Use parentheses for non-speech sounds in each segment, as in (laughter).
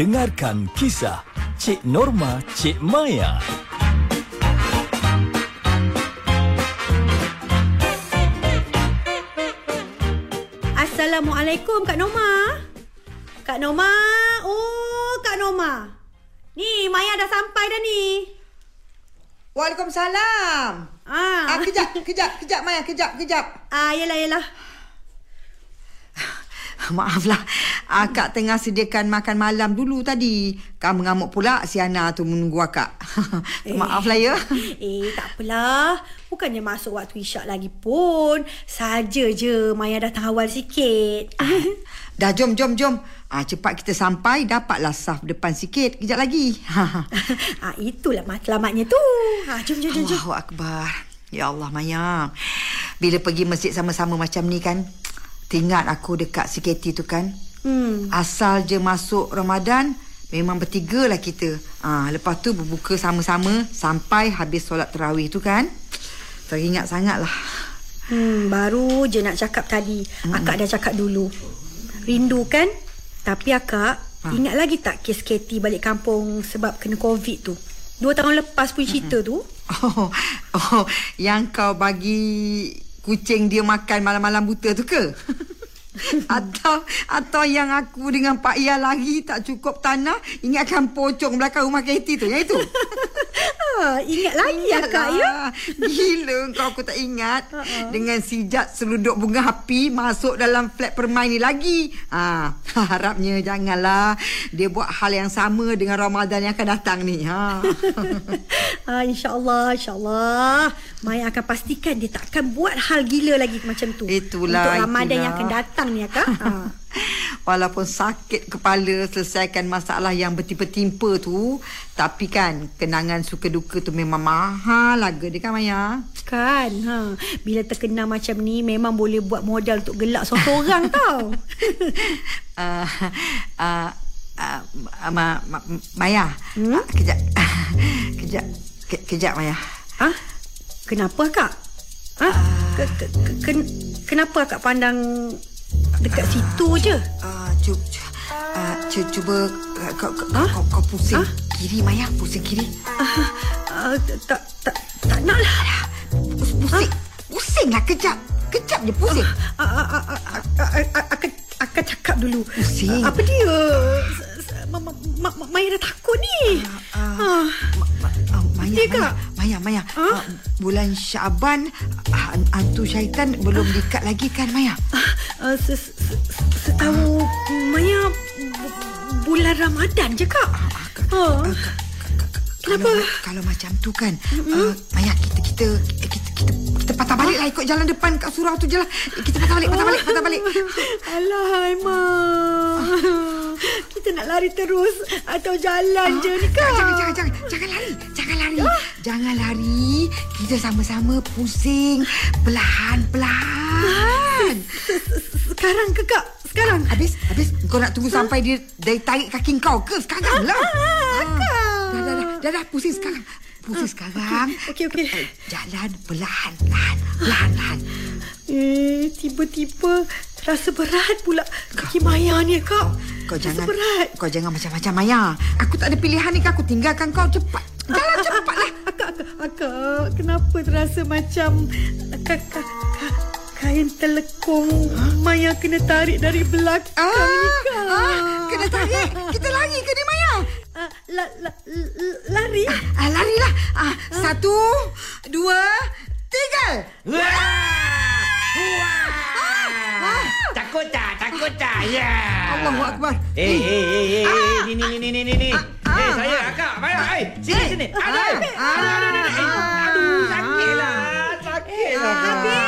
Dengarkan kisah Cik Norma Cik Maya. Assalamualaikum Kak Norma. Kak Norma. Oh, Kak Norma. Ni Maya dah sampai dah ni. Waalaikumsalam. Ah. Ah, kejap, kejap, kejap Maya, kejap, kejap. Ah, yalah yalah. Maaflah, akak tengah sediakan makan malam dulu tadi. Kamu mengamuk pula si Ana tu menunggu akak. (laughs) Maaflah ya. (laughs) Eh, tak apalah. Bukannya masuk waktu isyak lagi pun. Saja je Maya datang awal sikit. (laughs) Dah jom, jom, jom. Ah, cepat kita sampai, dapatlah saf depan sikit. Kejap lagi. ah, itulah matlamatnya tu. Ah, jom, jom, jom, jom. Allahu Akbar. Ya Allah, Maya. Bila pergi masjid sama-sama macam ni kan, teringat aku dekat CKT tu kan. Hmm. Asal je masuk Ramadan, memang bertiga lah kita. Ah, lepas tu berbuka sama-sama sampai habis solat terawih tu kan. Teringat sangat lah. Hmm, baru je nak cakap tadi. Akak dah cakap dulu. Rindu kan? Tapi akak, ingat lagi tak kes Katie balik kampung sebab kena COVID tu? Dua tahun lepas pun cerita tu. (laughs) Oh, oh, yang kau bagi kucing dia makan malam-malam buta tu ke? (laughs) atau atau yang aku dengan Pak Ia lari tak cukup tanah ingatkan pocong belakang rumah Katie tu yang itu. (laughs) Ah, ingat lagi akak ya? Gila kau aku tak ingat uh-uh. Dengan sijat seluduk bunga api Masuk dalam flat permain ni lagi ha, (laughs) Harapnya janganlah Dia buat hal yang sama Dengan Ramadan yang akan datang ni ha. (laughs) ah, InsyaAllah InsyaAllah Maya akan pastikan Dia tak akan buat hal gila lagi macam tu Itulah Untuk Ramadan itulah. yang akan datang ni akak ha. (laughs) Walaupun sakit kepala selesaikan masalah yang bertimpa-timpa tu Tapi kan kenangan suka duka tu memang mahal laga dia kan Maya Kan ha. Bila terkena macam ni Memang boleh buat modal untuk gelak seorang (laughs) tau uh, uh, uh, ma, ma, Maya hmm? uh, Kejap (laughs) Kejap ke, Kejap Maya Ha? Kenapa kak? Ha? Ke, ke, ke, ke, kenapa kak pandang dekat situ je? uh, cuba, uh, cuba, cuba uh, kau, kau, ha? kau, kau pusing ha? kiri Maya Pusing kiri Uh, tak tak tak nak lah. Pusing Pusing lah kejap Kejap je pusing uh, akan akan cakap dulu. Pusing. Apa dia? Maya dah takut ni. Ah, Ma- ma- ah, Maya, Dia, Maya, Kak? Maya, Maya. Ha? Ah, bulan Syaban, ah, hantu syaitan belum dikat lagi kan, Maya? Uh, se- se- se- setahu Maya bu- bulan Ramadan je kak. Ha. Kenapa? Kalau, kalau macam tu kan, mm-hmm. uh, Maya, kita, kita, kita, kita, kita patah balik lah ikut jalan depan kat surau tu je lah. Kita patah balik, patah balik, patah balik. (laughs) Alah, Aiman. Kita nak lari terus atau jalan je ni kak. Jangan, jangan, jangan, jangan lari, jangan lari. Jangan lari. Kita sama-sama pusing, perlahan-perlahan. Sekarang ke kak? Sekarang. Habis, habis kau nak tunggu sampai dia dia tarik kaki kau ke sekarang lah. Ah, kak. Dah, dah, dah, dah, dah, pusing sekarang. Pusing sekarang. Okey, okey. Eh, Jalan perlahan, perlahan. Eh, tiba-tiba rasa berat pula kaki Maya ni kak. Kau rasa jangan berat. Kau jangan macam-macam Maya. Aku tak ada pilihan ni aku tinggalkan kau cepat. Jalan cepatlah. Akak, akak, akak, kenapa terasa macam kak, kak, kak, kain telekung Maya kena tarik dari belakang Ah, ni kak. ah, kena tarik. Kita lari ke ni Maya? Ah, la, la, la, lari. Ah, larilah. Ah, satu, dua, tiga. Takut tak? Takut tak? Ya. Allahu Akbar. Eh, eh, eh, eh, eh, ni, ni, ni, ni, ni, ni, ni. Ah, Eh, saya, akak, Maya, eh, sini, Eh, sini. ah, Aduh, aduh, ah, aduh, aduh, aduh, aduh. ah, Aduh, sakit lah. Eh, Habis,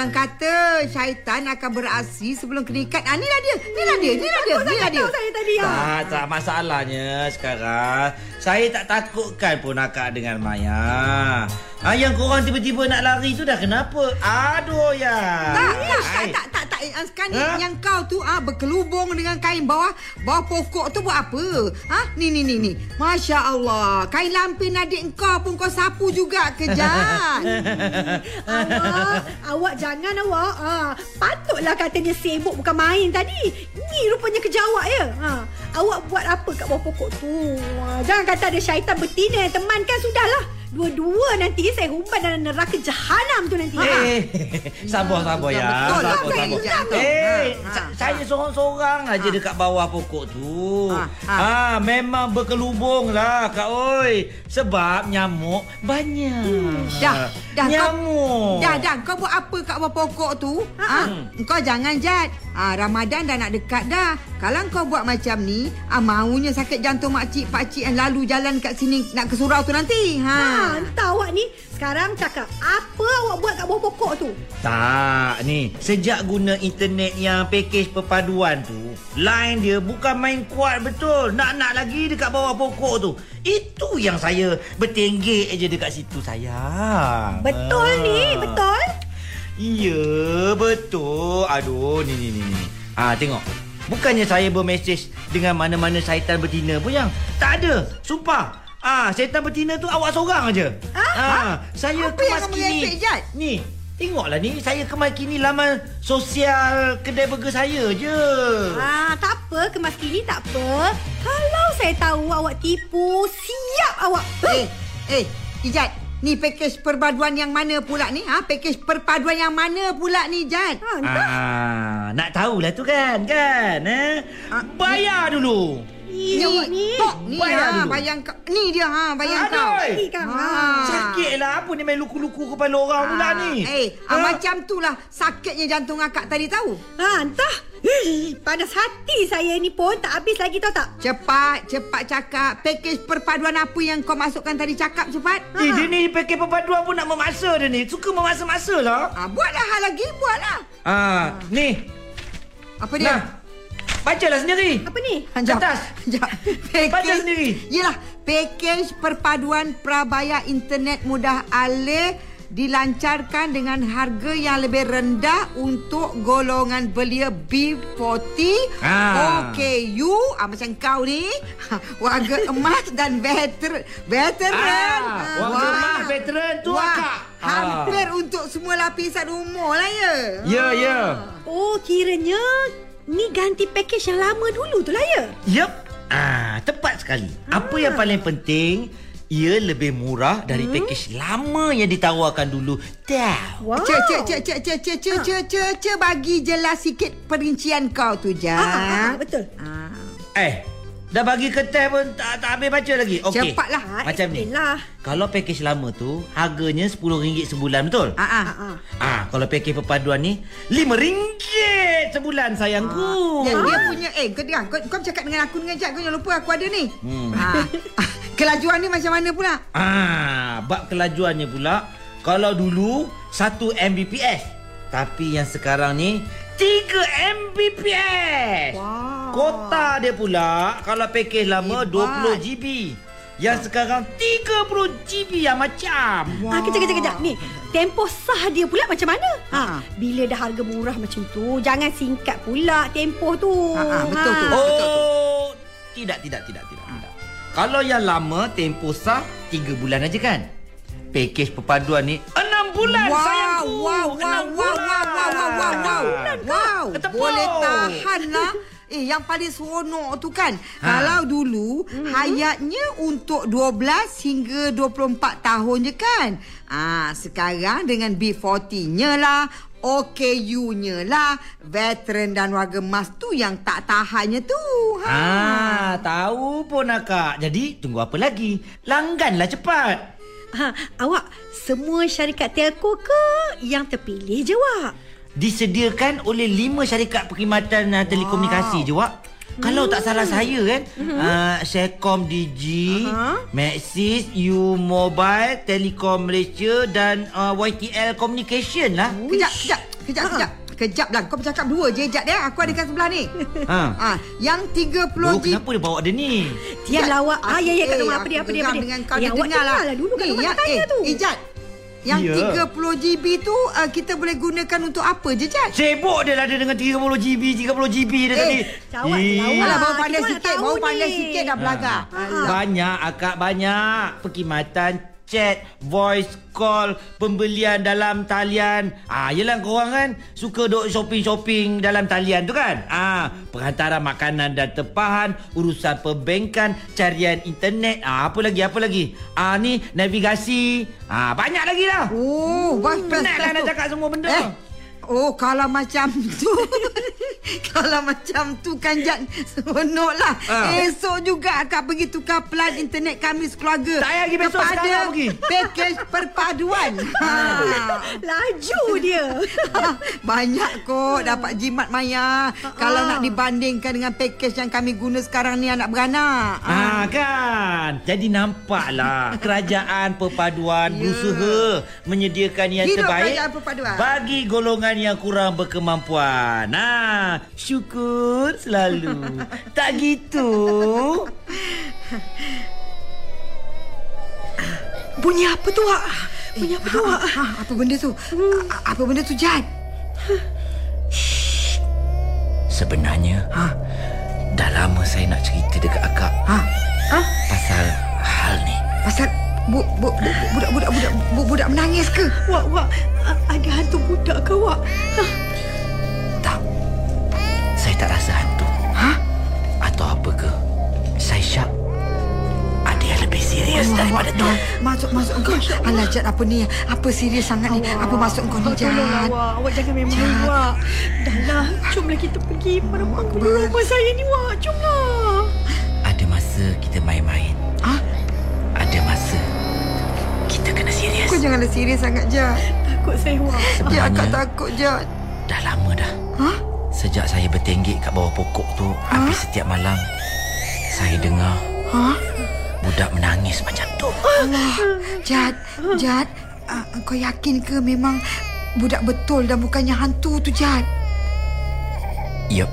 orang kata syaitan akan beraksi sebelum kena ikat. Ah, inilah dia. Inilah dia. Inilah dia. Inilah dia. saya tadi. Ha. Tak, tak masalahnya sekarang Saya tak takutkan pun akak dengan Maya ah, Yang korang tiba-tiba nak lari tu dah kenapa? Aduh ya Tak, tak, tak, tak, Eh, Sekarang ni Ha? yang kau tu ah berkelubung dengan kain bawah bawah pokok tu buat apa? Ha? Ni ni ni ni. Masya Allah. Kain lampin adik kau pun kau sapu juga kejap. (laughs) Awak, awak jangan awak. Ha. Patutlah katanya sibuk bukan main tadi. Ni rupanya kerja awak ya. Ha. Awak buat apa kat bawah pokok tu? Ha. Jangan kata ada syaitan betina yang teman kan sudahlah. Dua-dua nanti saya humban dalam neraka jahanam tu nanti. Ha. Eh, sabar sabar ya. Betul lah, Sabar sabar. Eh, Ha, ha, saya seorang-seorang aja dekat bawah pokok tu. Ha, ha. Ah, memang berkelubung lah Kak Oi. Sebab nyamuk banyak. Hmm, Dah, dah Nyamuk. Kau, dah, dah. Kau buat apa kat bawah pokok tu? Ha? Kau jangan jat. Ha, Ramadan dah nak dekat dah. Kalau kau buat macam ni, ah maunya sakit jantung makcik pakcik yang lalu jalan kat sini nak ke surau tu nanti. Ha, Ha. Entah awak ni sekarang cakap apa awak buat kat bawah pokok tu? Tak, ni sejak guna internet yang package perpaduan tu, line dia bukan main kuat betul. Nak-nak lagi dekat bawah pokok tu. Itu yang saya bertenggek aja dekat situ sayang. Betul Ah. ni, betul? Ya, betul. Aduh, ni ni ni. Ah, tengok. Bukannya saya bermesej dengan mana-mana syaitan betina pun yang. Tak ada. Sumpah. Ah, syaitan betina tu awak seorang aja. Ah, saya Apa yang kemas kamu kini. Jad? Ni, tengoklah ni saya kemas kini laman sosial kedai burger saya je. Ah, tak apa, kemas kini tak apa. Kalau saya tahu awak tipu, siap awak. Eh, eh, Ijat. Ni package perpaduan yang mana pula ni? Ha? Package perpaduan yang mana pula ni, Jad? Ha, entah. Ah, nak tahulah tu kan, kan? Eh? Ah, Bayar dulu. Ni, ni. Tok, ni Bayar ha, dulu. bayang kau. Ni dia ha, bayang Aduh. kau. Ni kan. Ha. Sakitlah apa ni main luku-luku kepala orang pula Ah, ni. Eh, ah, macam tu lah sakitnya jantung akak tadi tahu. Ha, entah. Hei, panas hati saya ni pun tak habis lagi tahu tak? Cepat, cepat cakap. Package perpaduan apa yang kau masukkan tadi cakap cepat. Eh, dia ni pakai perpaduan pun nak memaksa dia ni. Suka memaksa-maksa lah. Ah, buatlah hal lagi, buatlah. Ah, ni. Apa dia? Nah. Bacalah sendiri. Apa ni? Jap, Atas. jap. Baca sendiri. Yelah, package perpaduan prabayar internet mudah alih dilancarkan dengan harga yang lebih rendah untuk golongan belia B40 Ah. OKU ah, macam kau ni (laughs) warga emas dan veteran veteran Ah, warga Wah. emas, veteran tu Wah, akak. Ah. hampir untuk semua lapisan umur lah ya Ya, ya. Oh, kiranya ni ganti package yang lama dulu tu lah ya? Yup. Ah, tepat sekali. Apa yang paling penting ia lebih murah dari Hmm? package lama yang ditawarkan dulu. Dah. Wow. Cek, cek, cek, cek, cek, cek, cek, cek, cek, cek, bagi jelas sikit perincian kau tu, Jad. Ah, ah, ah, betul. Ah. Eh, dah bagi kertas pun tak, tak habis baca lagi. Okey. Cepatlah. Ah, Macam ni. lah. Kalau package lama tu harganya RM10 sebulan betul? Ah, ah. Ah, ah. Ah, kalau package perpaduan ni RM5 sebulan sayangku. Dia, dia punya Eh kau dengar kau, kau cakap dengan aku dengan Jad Kau jangan lupa aku ada ni Hmm. ah. ah, Kelajuan ni macam mana pula Ah, bab kelajuannya pula kalau dulu 1 Mbps, tapi yang sekarang ni 3 Mbps. Wow. Kota dia pula kalau package lama Hebat. 20 GB. Yang sekarang 30 GB yang macam. Ah, kejap, kejap, kejap. Ni, tempoh sah dia pula macam mana? Ha, Ha. bila dah harga murah macam tu, jangan singkat pula tempoh tu. Ha, ha, betul tu. Oh, betul tu. tidak, tidak, tidak, tidak, tidak. Kalau yang lama tempoh sah 3 bulan aja kan? Package perpaduan ni 6 bulan Wow, sayangku. wow, wow, Enam wow, wow, wow, wow, wow, wow, wow. Ketepuk. Boleh tahan lah. (laughs) Eh, yang paling seronok tu kan. Ha. Kalau dulu, hayatnya untuk 12 hingga 24 tahun je kan. Ah, sekarang dengan B40-nya lah, OKU-nya lah, veteran dan warga emas tu yang tak tahannya tu. Ha. Ah, tahu pun akak. Jadi tunggu apa lagi? Langganlah cepat. Ha, awak semua syarikat telco ke yang terpilih je, Wak? Disediakan oleh lima syarikat perkhidmatan uh, telekomunikasi je, Wak. Kalau tak salah saya kan, uh, Sharecom Digi, Aha. Maxis, U Mobile, Telekom Malaysia dan uh, YTL Communication lah. Kejap, kejap, kejap, Ha. kejap. kejap lah. Kau bercakap dua je, Jad ya. Aku ada kat sebelah ni. Ha. Ah, yang 30 Dulu GB. kenapa dia bawa dia ni? Diam Jad, lawak. Ah, ya, ya, Kak eh, Norma. Apa dia, apa dia, dia? Dengan kau Eh, dia awak dengar lah. lah dulu Ni, Norma yang, tanya eh, tu. Eh, Jad. Yang Ya. 30 GB tu uh, kita boleh gunakan untuk apa je, Jad? Sibuk dia dah ada dengan 30 GB, 30 GB dia Eh, tadi. jawab, Ih. jawab. Alah, baru kita pandai sikit. Baru pandai sikit dah belagak. Alah. Banyak akak banyak perkhidmatan chat, voice call, pembelian dalam talian. Ah, yelah korang kan suka duk shopping-shopping dalam talian tu kan? Ah, perhantaran makanan dan tempahan, urusan perbankan, carian internet. Ah, apa lagi? Apa lagi? Ah, ni navigasi. Ah, banyak lagi lah. Oh, bas, Penat lah nak cakap semua benda. Eh, oh kalau macam tu (laughs) Kalau macam tu kan Jad Seronok lah Ah. Esok juga akak pergi tukar pelan internet kami sekeluarga Tak payah pergi besok, Kepada sekarang pergi. package (laughs) perpaduan ha. Laju dia. (laughs) Banyak kot dapat jimat maya Kalau nak dibandingkan dengan package yang kami guna sekarang ni anak beranak Ah kan Jadi nampaklah Kerajaan perpaduan Ya. Berusaha Menyediakan yang Hidup terbaik kerajaan perpaduan. Bagi golongan yang kurang berkemampuan Nah Syukur selalu (laughs) Tak gitu Bunyi apa tu, Wak? Bunyi apa tu, Wak? ha, Apa benda tu? A- Apa benda tu Jad? Sebenarnya Ha? Dah lama saya nak cerita dekat akak Ha? Bu, bu, bu, bu, budak budak budak bu, budak menangis ke? Wak, Wak. Ada hantu budak ke, Wak? Tak Saya tak rasa hantu Ha? Atau apa ke Saya syak Ada yang lebih serius daripada tu Masuk masuk kau. Alah Jad apa ni? Apa serius sangat ni? Apa maksud kau ni Awak tolonglah, Jad? Wak. Awak jangan memang Jad. Wak. Dah lah. Jomlah kita pergi pada penghulu rumah saya ni, Wak. Jomlah. Ada masa kita main-main Kita kena serius Kau janganlah serius sangat Jad. Takut. Jad Sebenarnya akak takut Jad. Dah lama dah Ha? Sejak saya bertenggek kat bawah pokok tu Habis setiap malam Saya dengar Ha? Budak menangis macam tu Allah. Jad, Jad, uh, kau yakin ke memang budak betul dan bukannya hantu tu Jad? Yup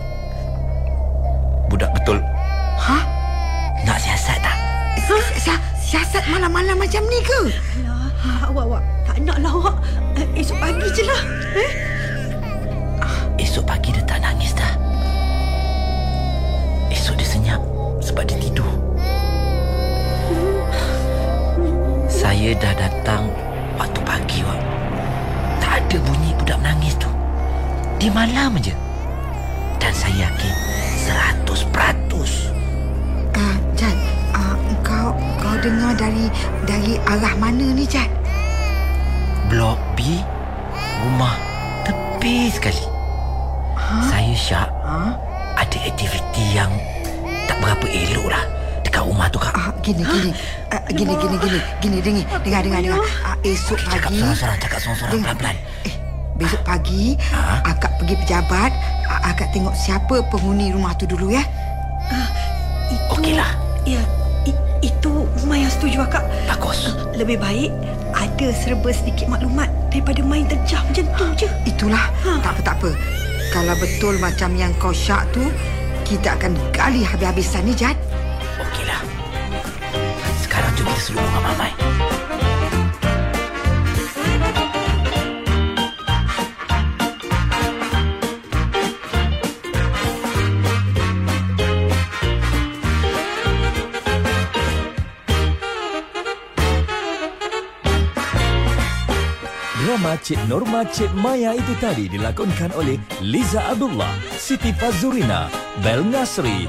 Budak betul siasat malam-malam macam ni ke? Alah, ha, Wak, Wak. Tak nak lah, Wak. Eh, esok pagi je lah. Eh? Esok pagi dia tak nangis dah Esok dia senyap Sebab dia tidur Saya dah datang Waktu pagi Wak Tak ada bunyi budak menangis tu Dia malam aja Dan saya yakin Seratus peratus kau dengar dari dari arah mana ni Jad? Blok B Rumah Tepi sekali Saya syak Ha? Ada aktiviti yang Tak berapa elok lah Dekat rumah tu kak Ah, gini gini. Uh, gini gini gini. Gini dengar dengar dengar dengar. Uh, esok Cakap pagi sorang-sorang Cakap sorang-sorang. Pelan-pelan Eh, besok pagi Ha? akak pergi pejabat, akak tengok siapa penghuni rumah tu dulu ya. Itu, Okeylah. Setuju, Akak. Bagus Lebih baik ada serba sedikit maklumat daripada main terjah macam tu je. Itulah. Ha. Tak apa tak apa. Kalau betul macam yang kau syak tu, kita akan gali habis-habisan ni Jad. Okeylah Sekarang jom kita suruh bunga mamai Cik Norma Cik Maya itu tadi dilakonkan oleh Liza Abdullah, Siti Fazurina, Bel Nasri.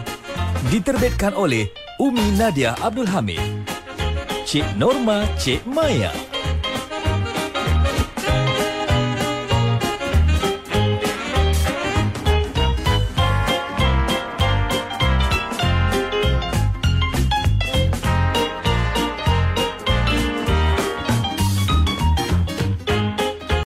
Diterbitkan oleh Umi Nadia Abdul Hamid. Cik Norma Cik Maya.